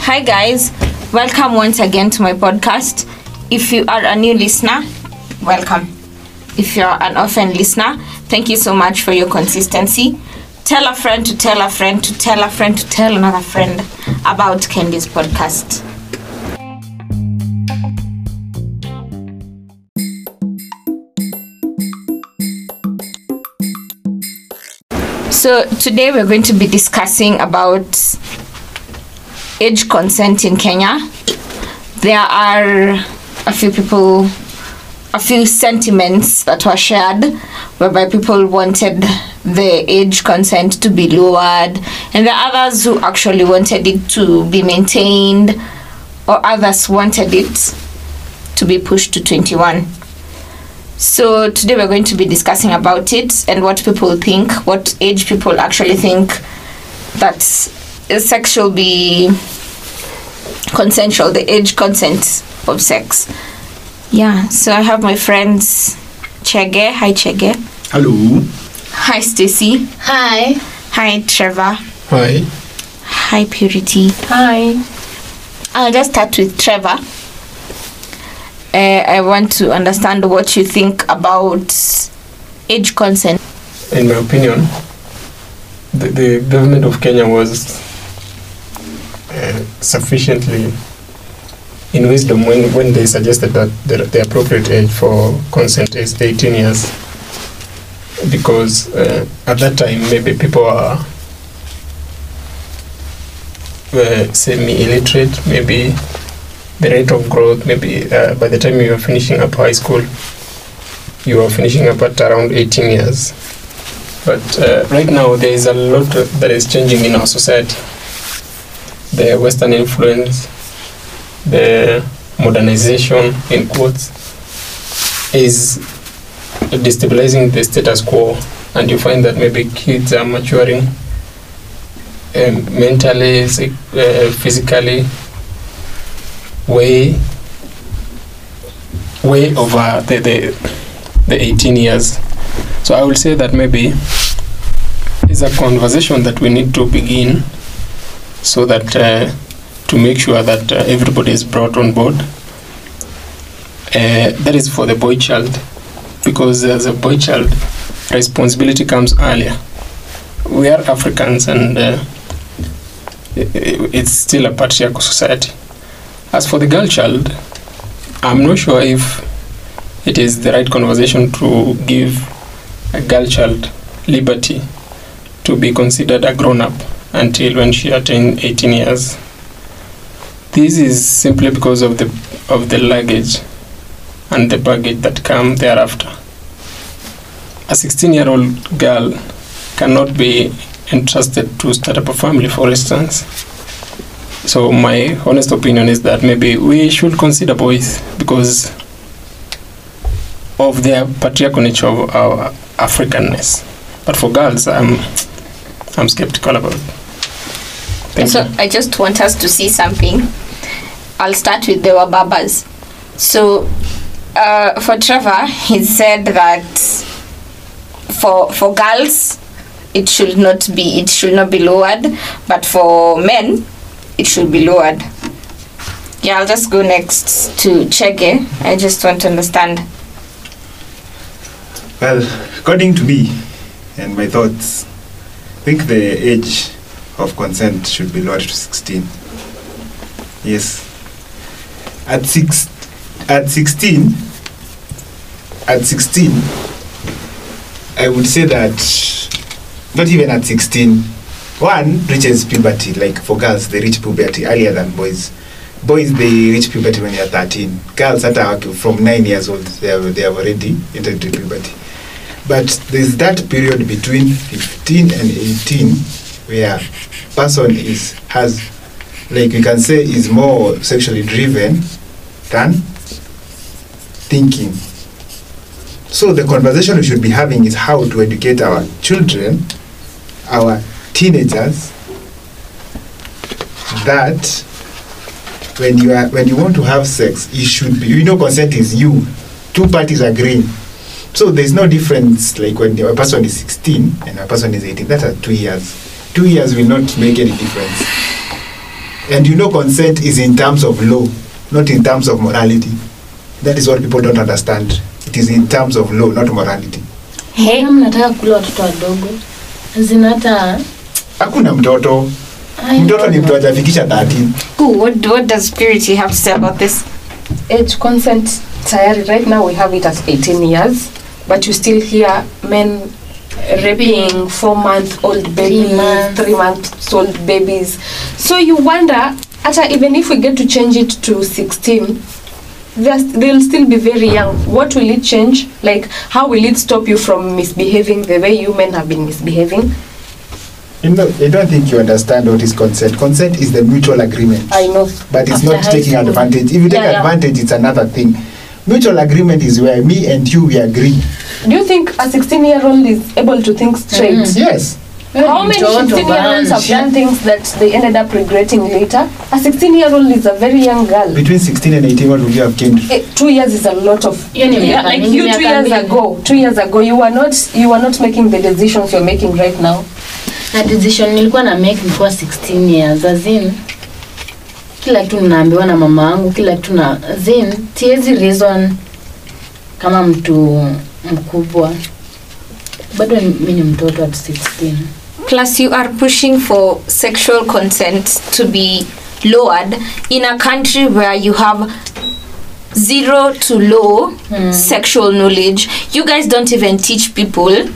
Hi, guys. Welcome once again to my podcast. If you are a new listener, welcome. If you're an orphan listener, thank you so much for your consistency. Tell a friend to tell a friend to tell a friend to tell another friend about Candy's podcast. So today we're going to be discussing about age consent in Kenya. There are a few people, a few sentiments that were shared whereby people wanted the age consent to be lowered, and there are others who actually wanted it to be maintained, or others wanted it to be pushed to 21. So today we're going to be discussing about it and what people think, what age people actually think that sex should be consensual, the age consent of sex. Yeah, so I have my friends Chege. Hi Chege. Hello. Hi Stacy. Hi. Hi Trevor. Hi. Hi Purity. Hi. I'll just start with Trevor. Uh, I want to understand what you think about age consent. In my opinion, the, the government of Kenya was uh, sufficiently in wisdom when, when they suggested that the, the appropriate age for consent is 18 years. Because uh, at that time, maybe people are were semi-illiterate, maybe the rate of growth, maybe uh, by the time you are finishing up high school, you are finishing up at around 18 years. But uh, right now, there is a lot that is changing in our society. The Western influence, the modernization, in quotes, is destabilizing the status quo, and you find that maybe kids are maturing um, mentally, uh, physically, way, way over the, the the 18 years. So I will say that maybe it's a conversation that we need to begin so that uh, to make sure that uh, everybody is brought on board. Uh, that is for the boy child because as a boy child, responsibility comes earlier. We are Africans and uh, it's still a patriarchal society. As for the girl child, I'm not sure if it is the right conversation to give a girl child liberty to be considered a grown up until when she attains 18 years. This is simply because of the of the luggage and the baggage that come thereafter. A 16 year old girl cannot be entrusted to start up a family, for instance. So my honest opinion is that maybe we should consider boys because of their patriarchal nature of our Africanness. But for girls, I'm I'm skeptical about. Thank so you. I just want us to see something. I'll start with the Wababas. So uh, for Trevor, he said that for for girls it should not be it should not be lowered, but for men it should be lowered. Yeah, I'll just go next to Chege. I just want to understand. Well, according to me and my thoughts, I think the age of consent should be lowered to 16. Yes. At six, at 16, at 16, I would say that not even at 16, one reaches puberty. Like for girls, they reach puberty earlier than boys. Boys they reach puberty when they are 13. Girls at from nine years old, they have, they have already entered puberty. But there's that period between 15 and 18 where person is has like we can say is more sexually driven than thinking. So the conversation we should be having is how to educate our children, our teenagers, that when you are when you want to have sex, you should be you know consent is you, two parties agreeing. So there's no difference like when a person is 16 and a person is 18. That are two years. two years will not make any difference and you know consent is in terms of law not in terms of morality that is what people don't understand it is in terms of law not morality Hey, kula watoto wadogo zinata hakuna mtoto. Mtoto ni mtu ajafikisha 13 what, what does Purity have to say about this? age consent tayari right now we have it as 18 years but you still hear men raping four month old babies three month old babies. So you wonder hata even if we get to change it to 16 they'll still be very young. What will it change? Like how will it stop you from misbehaving the way you men have been misbehaving you know i don't think you understand what is consent. Consent is the mutual agreement. I know. But it's After not taking school. advantage. If you take Yeah, advantage, yeah. it's another thing. Mutual agreement is where me and you we agree. Do you think a 16 year old is able to think straight? Mm. yes. How many 16 year olds have done things that they ended up regretting later? A 16 year old is a very young girl. between 16 and 18 what would you have gained? Eh, two years is a lot of Yeah, yeah, like you two years ago two years ago you were not you were not making the decisions you're making right now na decision nilikuwa na make before 16 years azin kila kitu naambiwa na mama wangu kila kitu na zin siwezi reason kama mtu mkubwa bado mi ni mtoto at 16 Plus, you are pushing for sexual consent to be lowered in a country where you have zero to low sexual knowledge. You guys don't even teach people,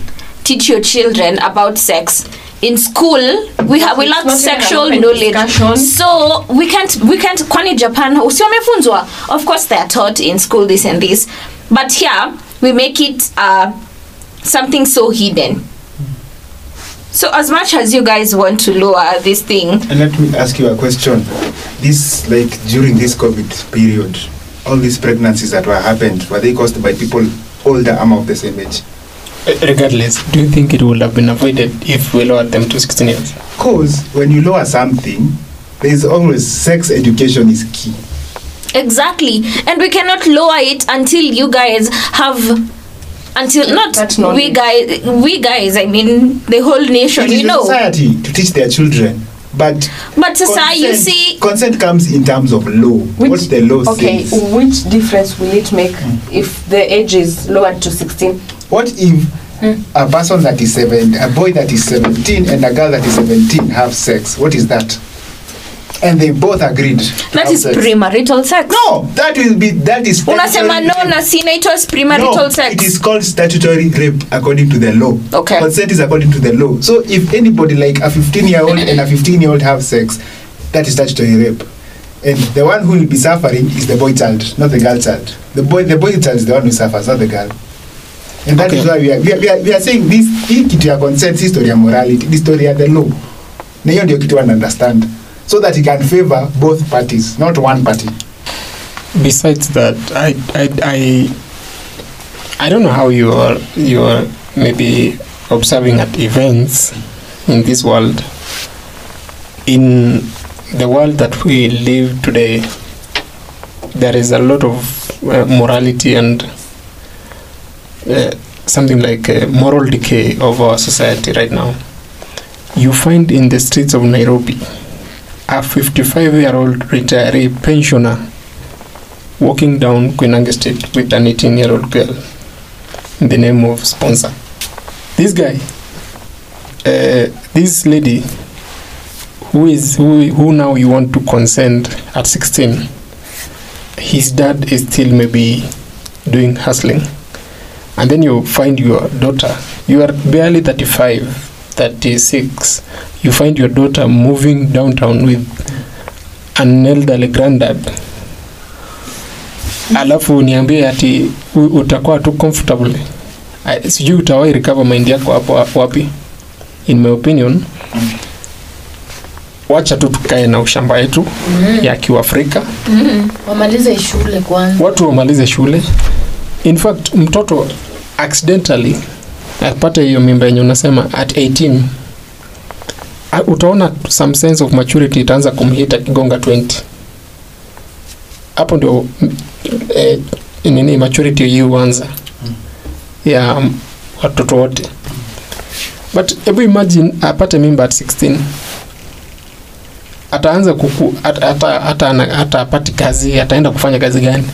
teach your children about sex. In school, we ha, we lack sexual knowledge, so we can't we can't. Kwani Japan, si wamefunzwa? Of course, they are taught in school this and this, but here we make it uh, something so hidden. So as much as you guys want to lower this thing, and let me ask you a question this like during this covid period all these pregnancies that were happened were they caused by people older am of the same age Regardless, do you think it would have been avoided if we lowered them to 16 years? Because when you lower something, there is always sex education is key. exactly, and we cannot lower it until you guys have. Until not That we knowledge. guys, we guys. I mean the whole nation. It is You know, society to teach their children, but but Sasa, you see, consent comes in terms of law. what the law okay says. which difference will it make hmm. if the age is lowered to 16 What if a person that is seven, a boy that is 17 and a girl that is 17 have sex? What is that? And they both agreed. that is sex. premarital sex. No, that will be that is. Unasema no na si inaitwa premarital no, sex. it is called statutory rape according to the law. Okay. Consent is according to the law. So if anybody like a 15 year old and a 15 year old have sex, that is statutory rape. And the one who will be suffering is the boy child, not the girl child. The boy, the boy child is the one who suffers, not the girl. And that is why we are, we are, we are, we are saying this hii kitu ya consent si story ya morality, ni story ya the law. Na hiyo ndio kitu wana understand. So that it can favor both parties, not one party. Besides that, I, I, I, I don't know how you are you are maybe observing at events in this world. In the world that we live today, there is a lot of uh, morality and uh, something like a moral decay of our society right now. You find in the streets of Nairobi a 55 year old retiree pensioner walking down Koinange Street with an 18 year old girl in the name of sponsor. This guy, uh, this lady, who is who, who now you want to consent at 16, his dad is still maybe doing hustling, and then you find your daughter. You are barely 35, 36. You find your daughter moving downtown with an elderly granddad. Alafu niambie ati utakuwa tu comfortable. Sijui utawai recover mind yako hapo wapi? In my opinion wacha tu tukae na ushamba yetu ya kiuafrika wamalize shule kwanza. Watu wamalize shule. In fact mtoto accidentally apate hiyo mimba yenye unasema at 18 utaona some sense of maturity itaanza kumhita kigonga 20 hapo ndio mm, eh, nini maturity hii huanza ya mm, watoto wote. But hebu imagine apate mimba at 16 ataanza kuku hata hata hata apati kazi ataenda kufanya kazi gani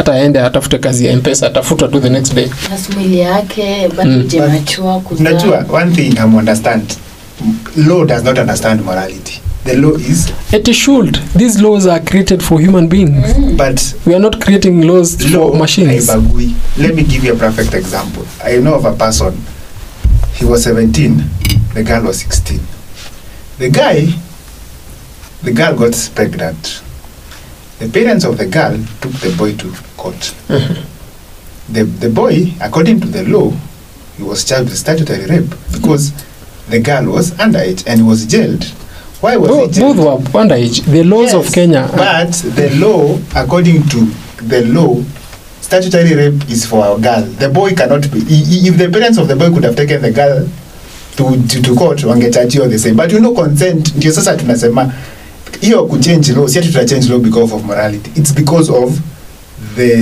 hata aende atafute kazi ya mpesa atafutwa tu the next day Plus yake bado Mm. kuzaa. Unajua, one thing I'm understand. Law does not understand morality. The law is, it should these laws are created for human beings but we are not creating laws law for machines haibagui. Let me give you a perfect example. I know of a person. He was 17. The girl was 16. The guy, the girl got pregnant. The parents of the girl took the boy to court. The, the boy, according to the law, he was charged with statutory rape because the girl was underage and he was jailed. Why was both, he jailed? both were underage the laws of kenya are- But the law, according to the law, statutory rape is for a girl. The boy cannot be. If the parents of the boy could have taken the girl to, to, to court, wangechajiwa the same. But you know, consent, ndio sasa tunasema hiyo kuchange law, si ati tuna change law because of morality. It's because of the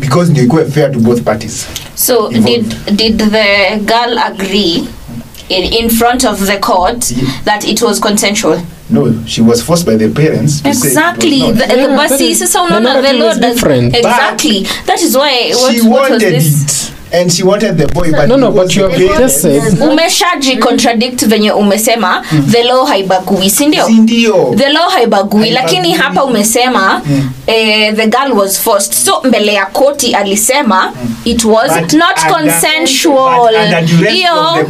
because ndio ikuwe fair to both parties. So Involved. did did the girl agree in, in front of the court yeah. that it was consensual? No, she was forced by the parents to say it was Exactly. not. The, the Yeah, the unaona the narrative law does exactly but That is why what, she what was this? it and she wanted the boy but No, no, but you have just said- umeshaji contradict venye umesema the law haibagui si ndio? The law haibagui lakini hapa umesema Mm. eh, the girl was forced. So mbele ya koti alisema it was But not under- consensual. Hiyo-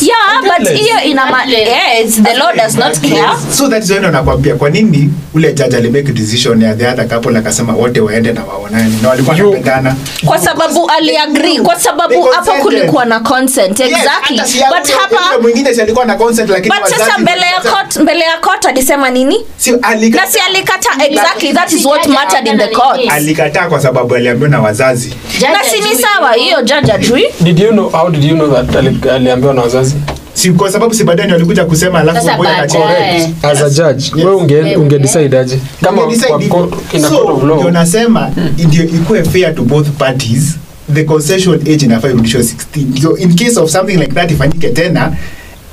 yeah but hiyo ina yes the law does not care. so that's why nakwambia kwa nini ule judge alimake decision ya the other couple akasema wote waende na waonane. Na walikuwa wanapendana. Kwa sababu aliagree kwa sababu hapo kulikuwa na consent exactly. yes, but hapa mwingine si alikuwa na consent lakini but sasa mbele ya court mbele ya court alisema nini? Si alikata. Na si alikata exactly. That is what mattered in the court. alikataa kwa sababu aliambiwa na wazazi. Na si ni sawa hiyo. judge ajui. Did you know how did you know that aliambiwa na wazazi? Si kwa sababu si baadaye walikuja kusema alafu mmoja boy as a judge Yes. wewe unge Yeah. unge decide aje? Kama Unge decide kwa court- in a court of law. ndio nasema ndio ikuwe fair to both parties the concession age inafaa irudishwe 16 so in case of something like that ifanyike tena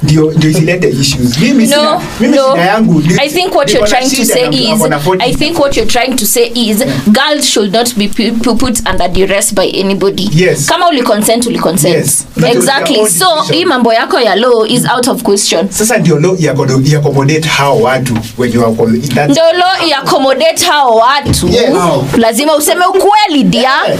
ndio ndio isilete issues. Mimi sina mimi no. shida yangu i think what you're trying to say is ako na 40. i think what you're trying to say is girls should not be pu- pu- put under duress by anybody. Yes. kama uli consent uli consent. Yes. That exactly. so hii mambo yako ya law is out of question. Sasa ndio law iakodo- accommodate hao watu when you are ndio law iacommodate hao watu. Yes. lazima useme ukweli dia. Yeah.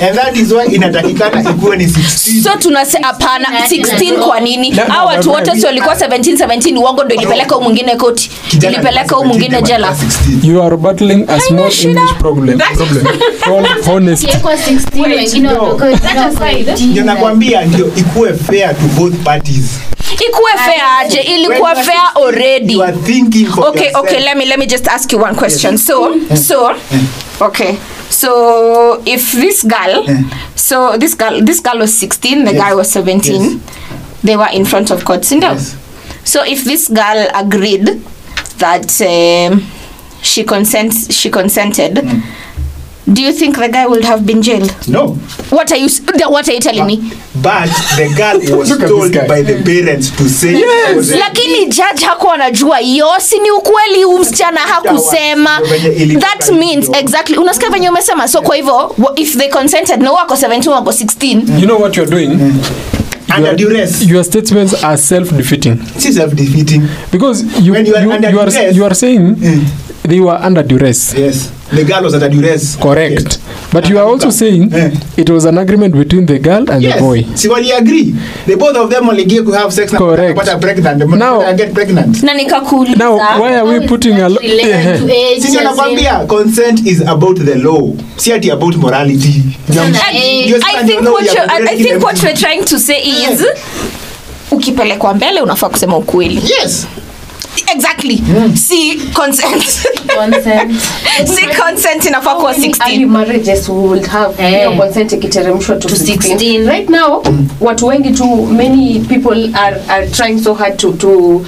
And that is why inatakikana ikuwe ni 16 so tunase hapana 16 kwa nini? Hao watu wote si walikuwa 17 17 uongo ndio ilipeleka huyu mwingine koti. Ilipeleka huyu mwingine jela. you are battling a small english problem. Problem. Hon- honest. Ikiwekwa 16 wengine 18. ndio nakwambia ndio ikuwe fair to both parties. Ikuwe fair aje? Ilikuwa fair already you are thinking for okay yourself. okay let me let me just ask you one question. So so okay so if this girl yeah. so this girl this girl was 16 the Yes. guy was 17 Yes. they were in front of court sindio Yes. so if this girl agreed that um, she consents she consented do you think the guy would have been jailed? No. What are you what are you telling me? But the girl was told by the parents to say yes. lakini judge hakuwa anajua. Hiyo si ni ukweli msichana hakusema. that means exactly unasikia venye umesema? So kwa hivyo if they consented na wako 17 wako 16 you know what you're doing? Under your, duress. your statements are self-defeating. Self because you you you, are you are saying Mm. they were under duress. Yes the girl was under duress. Correct. But you are also saying it was an agreement between the girl and yes. the boy si wali agree the both of them waligia to have sex Correct. kupata pregnant. The Now- I get pregnant. Na nikakuuliza now why are we putting a age, sisi nakwambia consent is about the law si ati about morality. Think what you I think what we're trying to say is ukipelekwa mbele unafaa kusema ukweli. Yes. Exactly si consent Consent. si consent inafaa kuwa Early 16 marriages would have Eh. your consent ikiteremshwa to To 16. 16. right now watu wengi tu many people are, are trying so hard to, to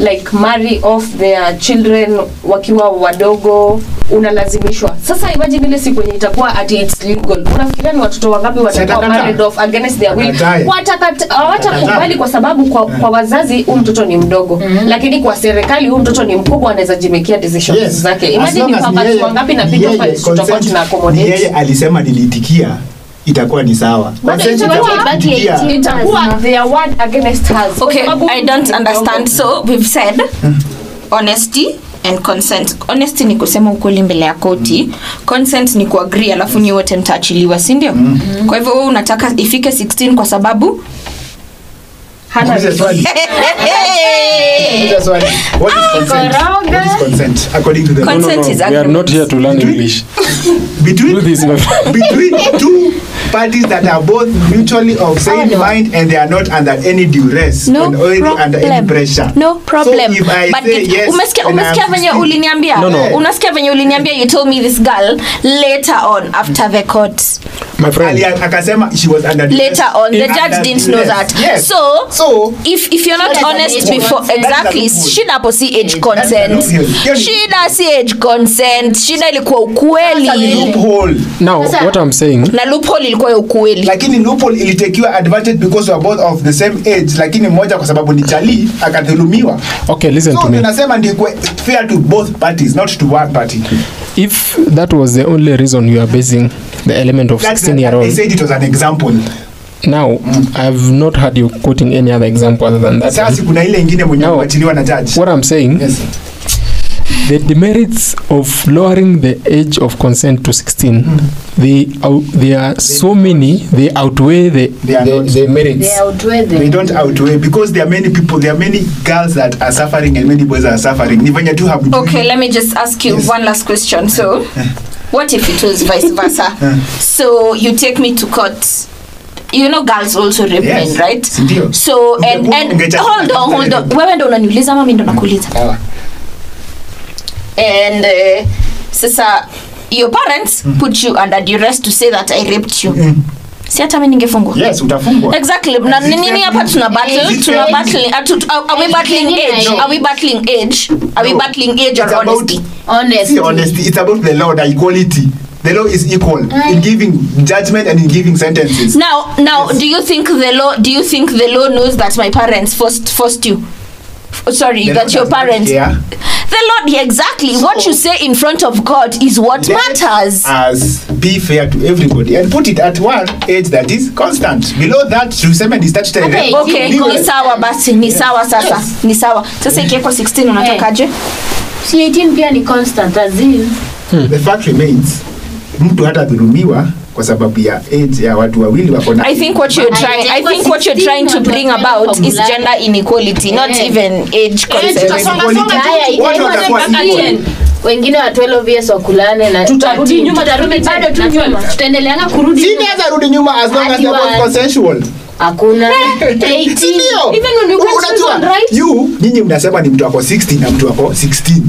like marry off their children wakiwa wadogo unalazimishwa. Sasa imagine ile siku yenye itakuwa ati it's legal. Unafikiria ni watoto wangapi watakuwa married off against their will. Hawatakubali kwa sababu kwa, kwa wazazi huu mtoto ni mdogo. Lakini kwa serikali huu mtoto ni mkubwa anaweza jimekia decisions Yes. zake. Imagine ni wangapi na tuna ni accommodate yeye alisema nilitikia itakuwa ni sawa itakuwa itakuwa ibaki kuitikia. 18. itakuwa their word against hers okay i don't understand so we've said honesty and consent honesty ni kusema ukweli mbele ya koti consent ni kuagree alafu nyi wote mtaachiliwa si ndio kwa hivyo wewe unataka ifike 16 kwa sababu Hana swali. What is consent? What is consent according to the? Consent No, no, is we are not here to learn English. between Do this, my friend. between two parties that are both mutually of same oh, no. mind and they are not under any duress no under any pressure. no problem So if I but say it- yes, umesikia umesikia venye uliniambia No, no. unasikia venye uliniambia you told me this girl later on after the court My friend. Ali akasema she was under duress. later on the judge didn't know that Yes. so so if if you're not honest before consent. exactly shida hapo si age consent shida si age consent shida ilikuwa ukweli. Now, what I'm saying, na loophole ilikuwa ya ukweli. Lakini loophole ilitekiwa advantage because we are both of the same age lakini mmoja kwa sababu ni chali akadhulumiwa. Okay, listen so to me. tunasema ndi fair to both parties not to one party. If that was the only reason you are basing the element of 16 year I old, said it was an example. Now I've not heard you quoting any other example other than that. sasa kuna ile ingine mwenye kuachiliwa na judge. What I'm saying, yes the demerits of lowering the age of consent to 16, they out, there are so many, they outweigh the They are the, not. the merits. They outweigh them. they don't outweigh because there are many people there are many girls that are suffering and many boys are suffering ni tu okay let me just ask you Yes. one last question so what if it was vice versa so you take me to court you know girls also rape Yes. men right Sindio? so and and hold on hold on wewe ndo unaniuliza ama ndo nakuuliza. And uh, sasa your parents put you under duress to say that i raped you. Mm. si hata mi ningefungwa. Yes utafungwa. Exactly. Na nini hapa tuna battle tuna battling. Are are we Age battling age? age? are we battling age? Are we battling age or honesty? Honesty. Honesty. It's about the law the equality. The law is equal in giving judgment and in giving sentences. Now now Yes. do you think the law do you think the law knows that my parents forced forced you sorry The that lord your parents the lord yeah, exactly what you say in front of god is what matters. as be fair to everybody and put it at one age that is constant. Below that tuseme ni statutory okay Legal. ni sawa basi ni sawa sasa Yes. ni sawa. Sasa ikiwekwa 16 unatokaje Si 18 pia ni constant as in. the fact remains mtu hata dhulumiwa kwa sababu ya age ya watu wawili wako na I think what you're trying I think what you're trying to bring about is gender inequality not Yeah. even age. 10. wengine wa 12 years wakulane na Tutarudi nyuma, tutarudi bado tu nyuma. Tutaendeleanga kurudi nyuma. inaweza rudi nyuma as long as both consensual. Hakuna. 18 ndio? Even when you U- get unajua, you nyinyi mnasema ni mtu wako 16 na mtu wako 16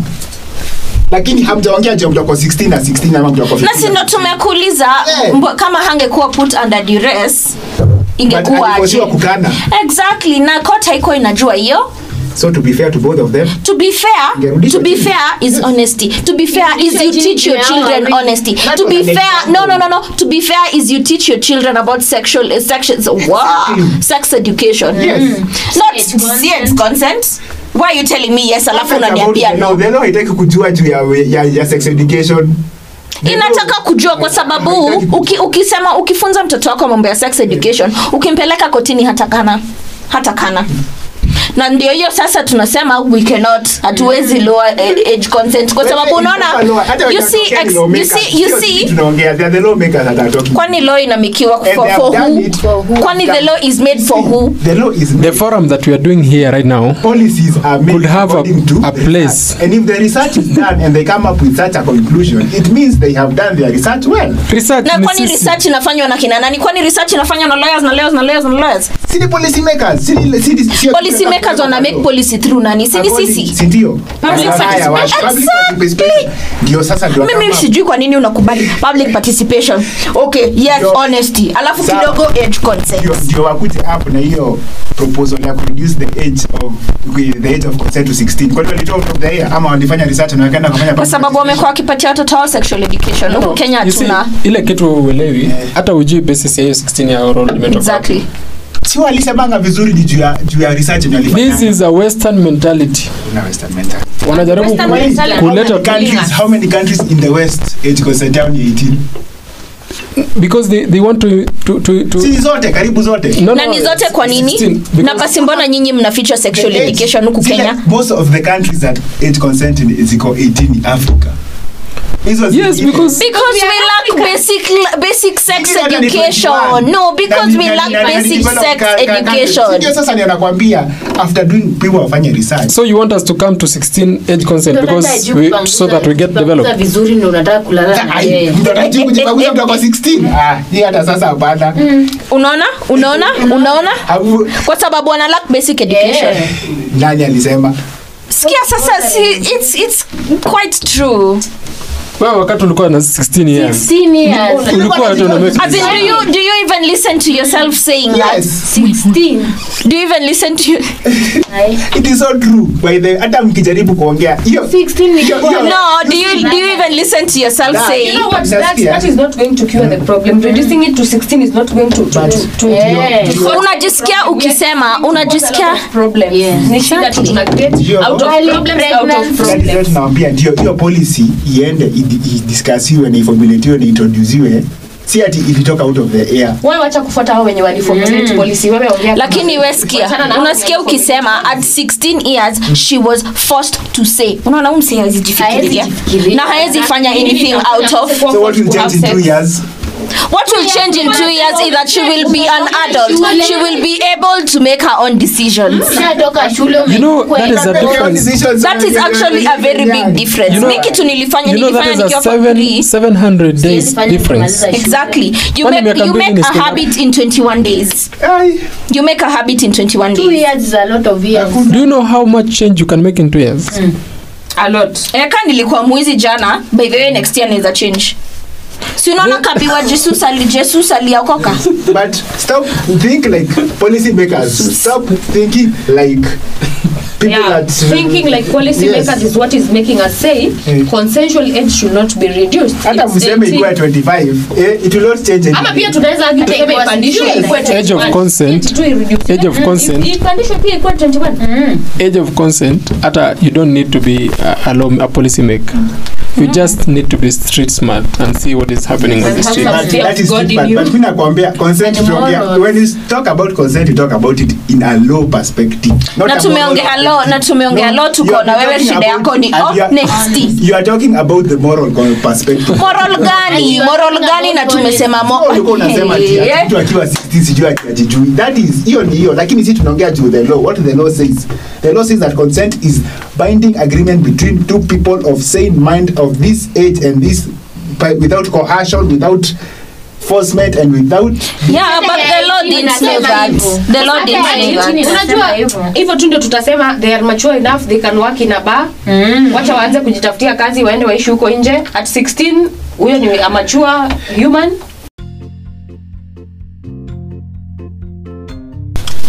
lakini hamjaongea je mtu 16 na 16 ama mtu wako na si ndo tumekuuliza Yeah. mbo- kama hangekuwa put under duress ingekuwaje? Kukana. Exactly na court haikuwa inajua hiyo. So to be fair to both of them to be fair to be fair is honesty. To be fair is you teach your children honesty. to be fair no no no no. To be fair is you teach your children about sexual uh, sexual wow, sex education. Yes. not Age consent. consent why are you telling me yes alafu unaniambia no? law. The law haitaki kujua juu ya, ya, ya sex education. Inataka kujua kwa sababu uki, ukisema ukifunza mtoto wako mambo ya sex education ukimpeleka kotini hata kana hata kana na ndio hiyo sasa tunasema we cannot. Hatuwezi lower eh, age consent. Kwa sababu unaona you see ex, you see you see. tunaongea the lawmakers that are talking. Kwani law inamikiwa for, for who? kwani the law is made for who? the law is The forum that we are doing here right now policies are made Could have a- a place. and if the research is done and they come up with such a conclusion it means they have done their research well. Research na kwani research inafanywa na kina nani? Kwani research inafanywa na lawyers na lawyers na lawyers? Na lawyers si ni policy makers si ni si policy makers wana make policy through nani? Sini sisi. ndio? Sasa ndio mimi sijui kwa nini unakubali public participation. Okay yes Ndio. honesty. Alafu kidogo age consent ndio ndio wakuje hapo na hiyo proposal ya reduce the age of the age of consent to 16 kwani walitoa out of the ama walifanya research na wakaenda kufanya kwa sababu wamekuwa wakipatia watoto wao sexual education. Huku kenya You hatuna. ile kitu uelewi hata ujui basis ya hiyo 16 year old imetoka exactly si walisemanga vizuri ni juu ya juu ya research this is a western mentality. Na western mentality. wanajaribu kuleta countries how many countries in the west age consent down ni 18 because they, they want to, to, to, to si zote karibu zote. No, na no, ni zote kwa nini? Na basi mbona nyinyi mnaficha sexual education huku kenya? most of the countries that age consent ziko 18 in africa Yes, because- because we lack basic basic sex education. no because we lack basic sex education. Ndio sasa ndio after doing people wafanye research. So you want us to come to 16 age consent because we, so that we get developed. vizuri ndo unataka kulala na yeye. mtu anajua kujipanguza mtu ako 16 ah hii hata sasa hapana. Unaona? Unaona? Unaona? Kwa sababu ana lack basic education. Yeah. nani alisema? Sikia sasa si, it's, it's quite true wewe wakati ulikuwa na 16 years 16 years ulikuwa hata una make As in, do you do you even listen to yourself saying that? yes 16 Do you even listen to? you? it is so true by the hata mkijaribu kuongea hiyo 16 ni No. Do you do you even listen to yourself Nah, saying? You know what? That, that is not going to cure the problem. Reducing it to 16 is not going to to But- to, to, Yeah. Unajisikia ukisema, Yes, unajisikia-. Yeah. Ni shida tu tuna create out of problems out of. That problems. ndio hiyo policy iende idiskasiwe na iformulatiwe na introduziwe si ati ilitoka out of the air Wewe wacha kufuata hao wenye waliformulate policy. Wewe ongea. lakini wewe sikia unasikia ukisema at 16 years she was forced to say unaona huyu msee hawezi jifikiria Haezi na hawezi fanya anything out of so what will change in years what will change in two years is that she will be an adult. She will be able to make her own decisions. You know, that is a difference. that is actually a very big difference. You know- mi kitu nilifanya you know that nilifanya is a nikiwa seven, 700 days difference. exactly. You make, you make a habit in 21 days. You make a habit in 21 Two years is a lot of years. do you know how much change you can make in two years? A lot. eka nilikuwa mwizi jana by the way next year naweza change si unaona kabiwa jesus ali jesus aliokoka but stop think like policy makers stop thinking like people Yeah. that Thinking like policy Yes. makers is what is making us say Mm. consensual age should not be reduced. hata mseme ikuwa 25 eh, it will not change ama pia tunaweza argue tuseme ipandishwe 16. ikuwe Age of 21. consent. 22. Age of Mm, consent. ipandishwe pia ikuwe 21 age of consent hata you don't need to be a, a, law, a policy maker you just need to be street smart and see what is happening on the street. But that is God but. But mi nakwambia consent from here when you talk about consent you talk about it in a low perspective. Not na tumeongea low na tumeongea No, lo tuko na wewe shida yako ni oh, you are- next. you are talking about the moral perspective. Moral gani? Moral gani na tumesema mo- ulikuwa unasema mtu akiwa 60 sijui ajijui that is hiyo ni hiyo. Lakini sisi tunaongea juu the law. What the law says? The law says that consent is binding agreement between two people of same mind of this age and this by, without coercion without enforcement and without yeah but the law didn't say that. the law didn't say that. unajua hivyo. tu ndio tutasema they are mature enough they can work in a bar. Mm. wacha waanze kujitafutia kazi waende waishi huko nje. At 16 huyo ni a mature human.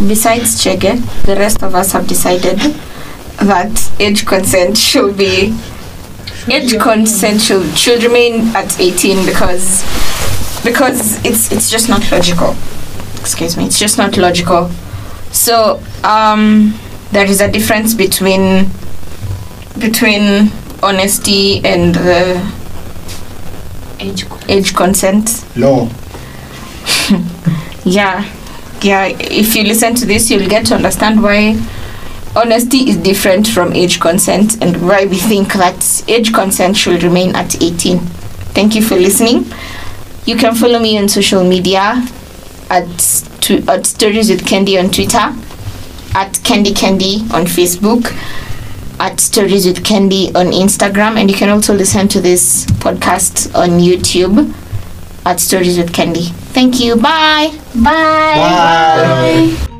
Besides chege the rest of us have decided that age consent should be age consent should, should remain at 18 because because it's it's just not logical. Excuse me. It's just not logical. So um there is a difference between between honesty and uh, Age age consent. Law yeah. Yeah. If you listen to this you'll get to understand why honesty is different from age consent and why we think that age consent should remain at 18 thank you for listening you can follow me on social media at to, at stories with candy on twitter at candy candy on facebook at stories with candy on instagram and you can also listen to this podcast on youtube at stories with candy thank you bye Bye. Bye. Bye.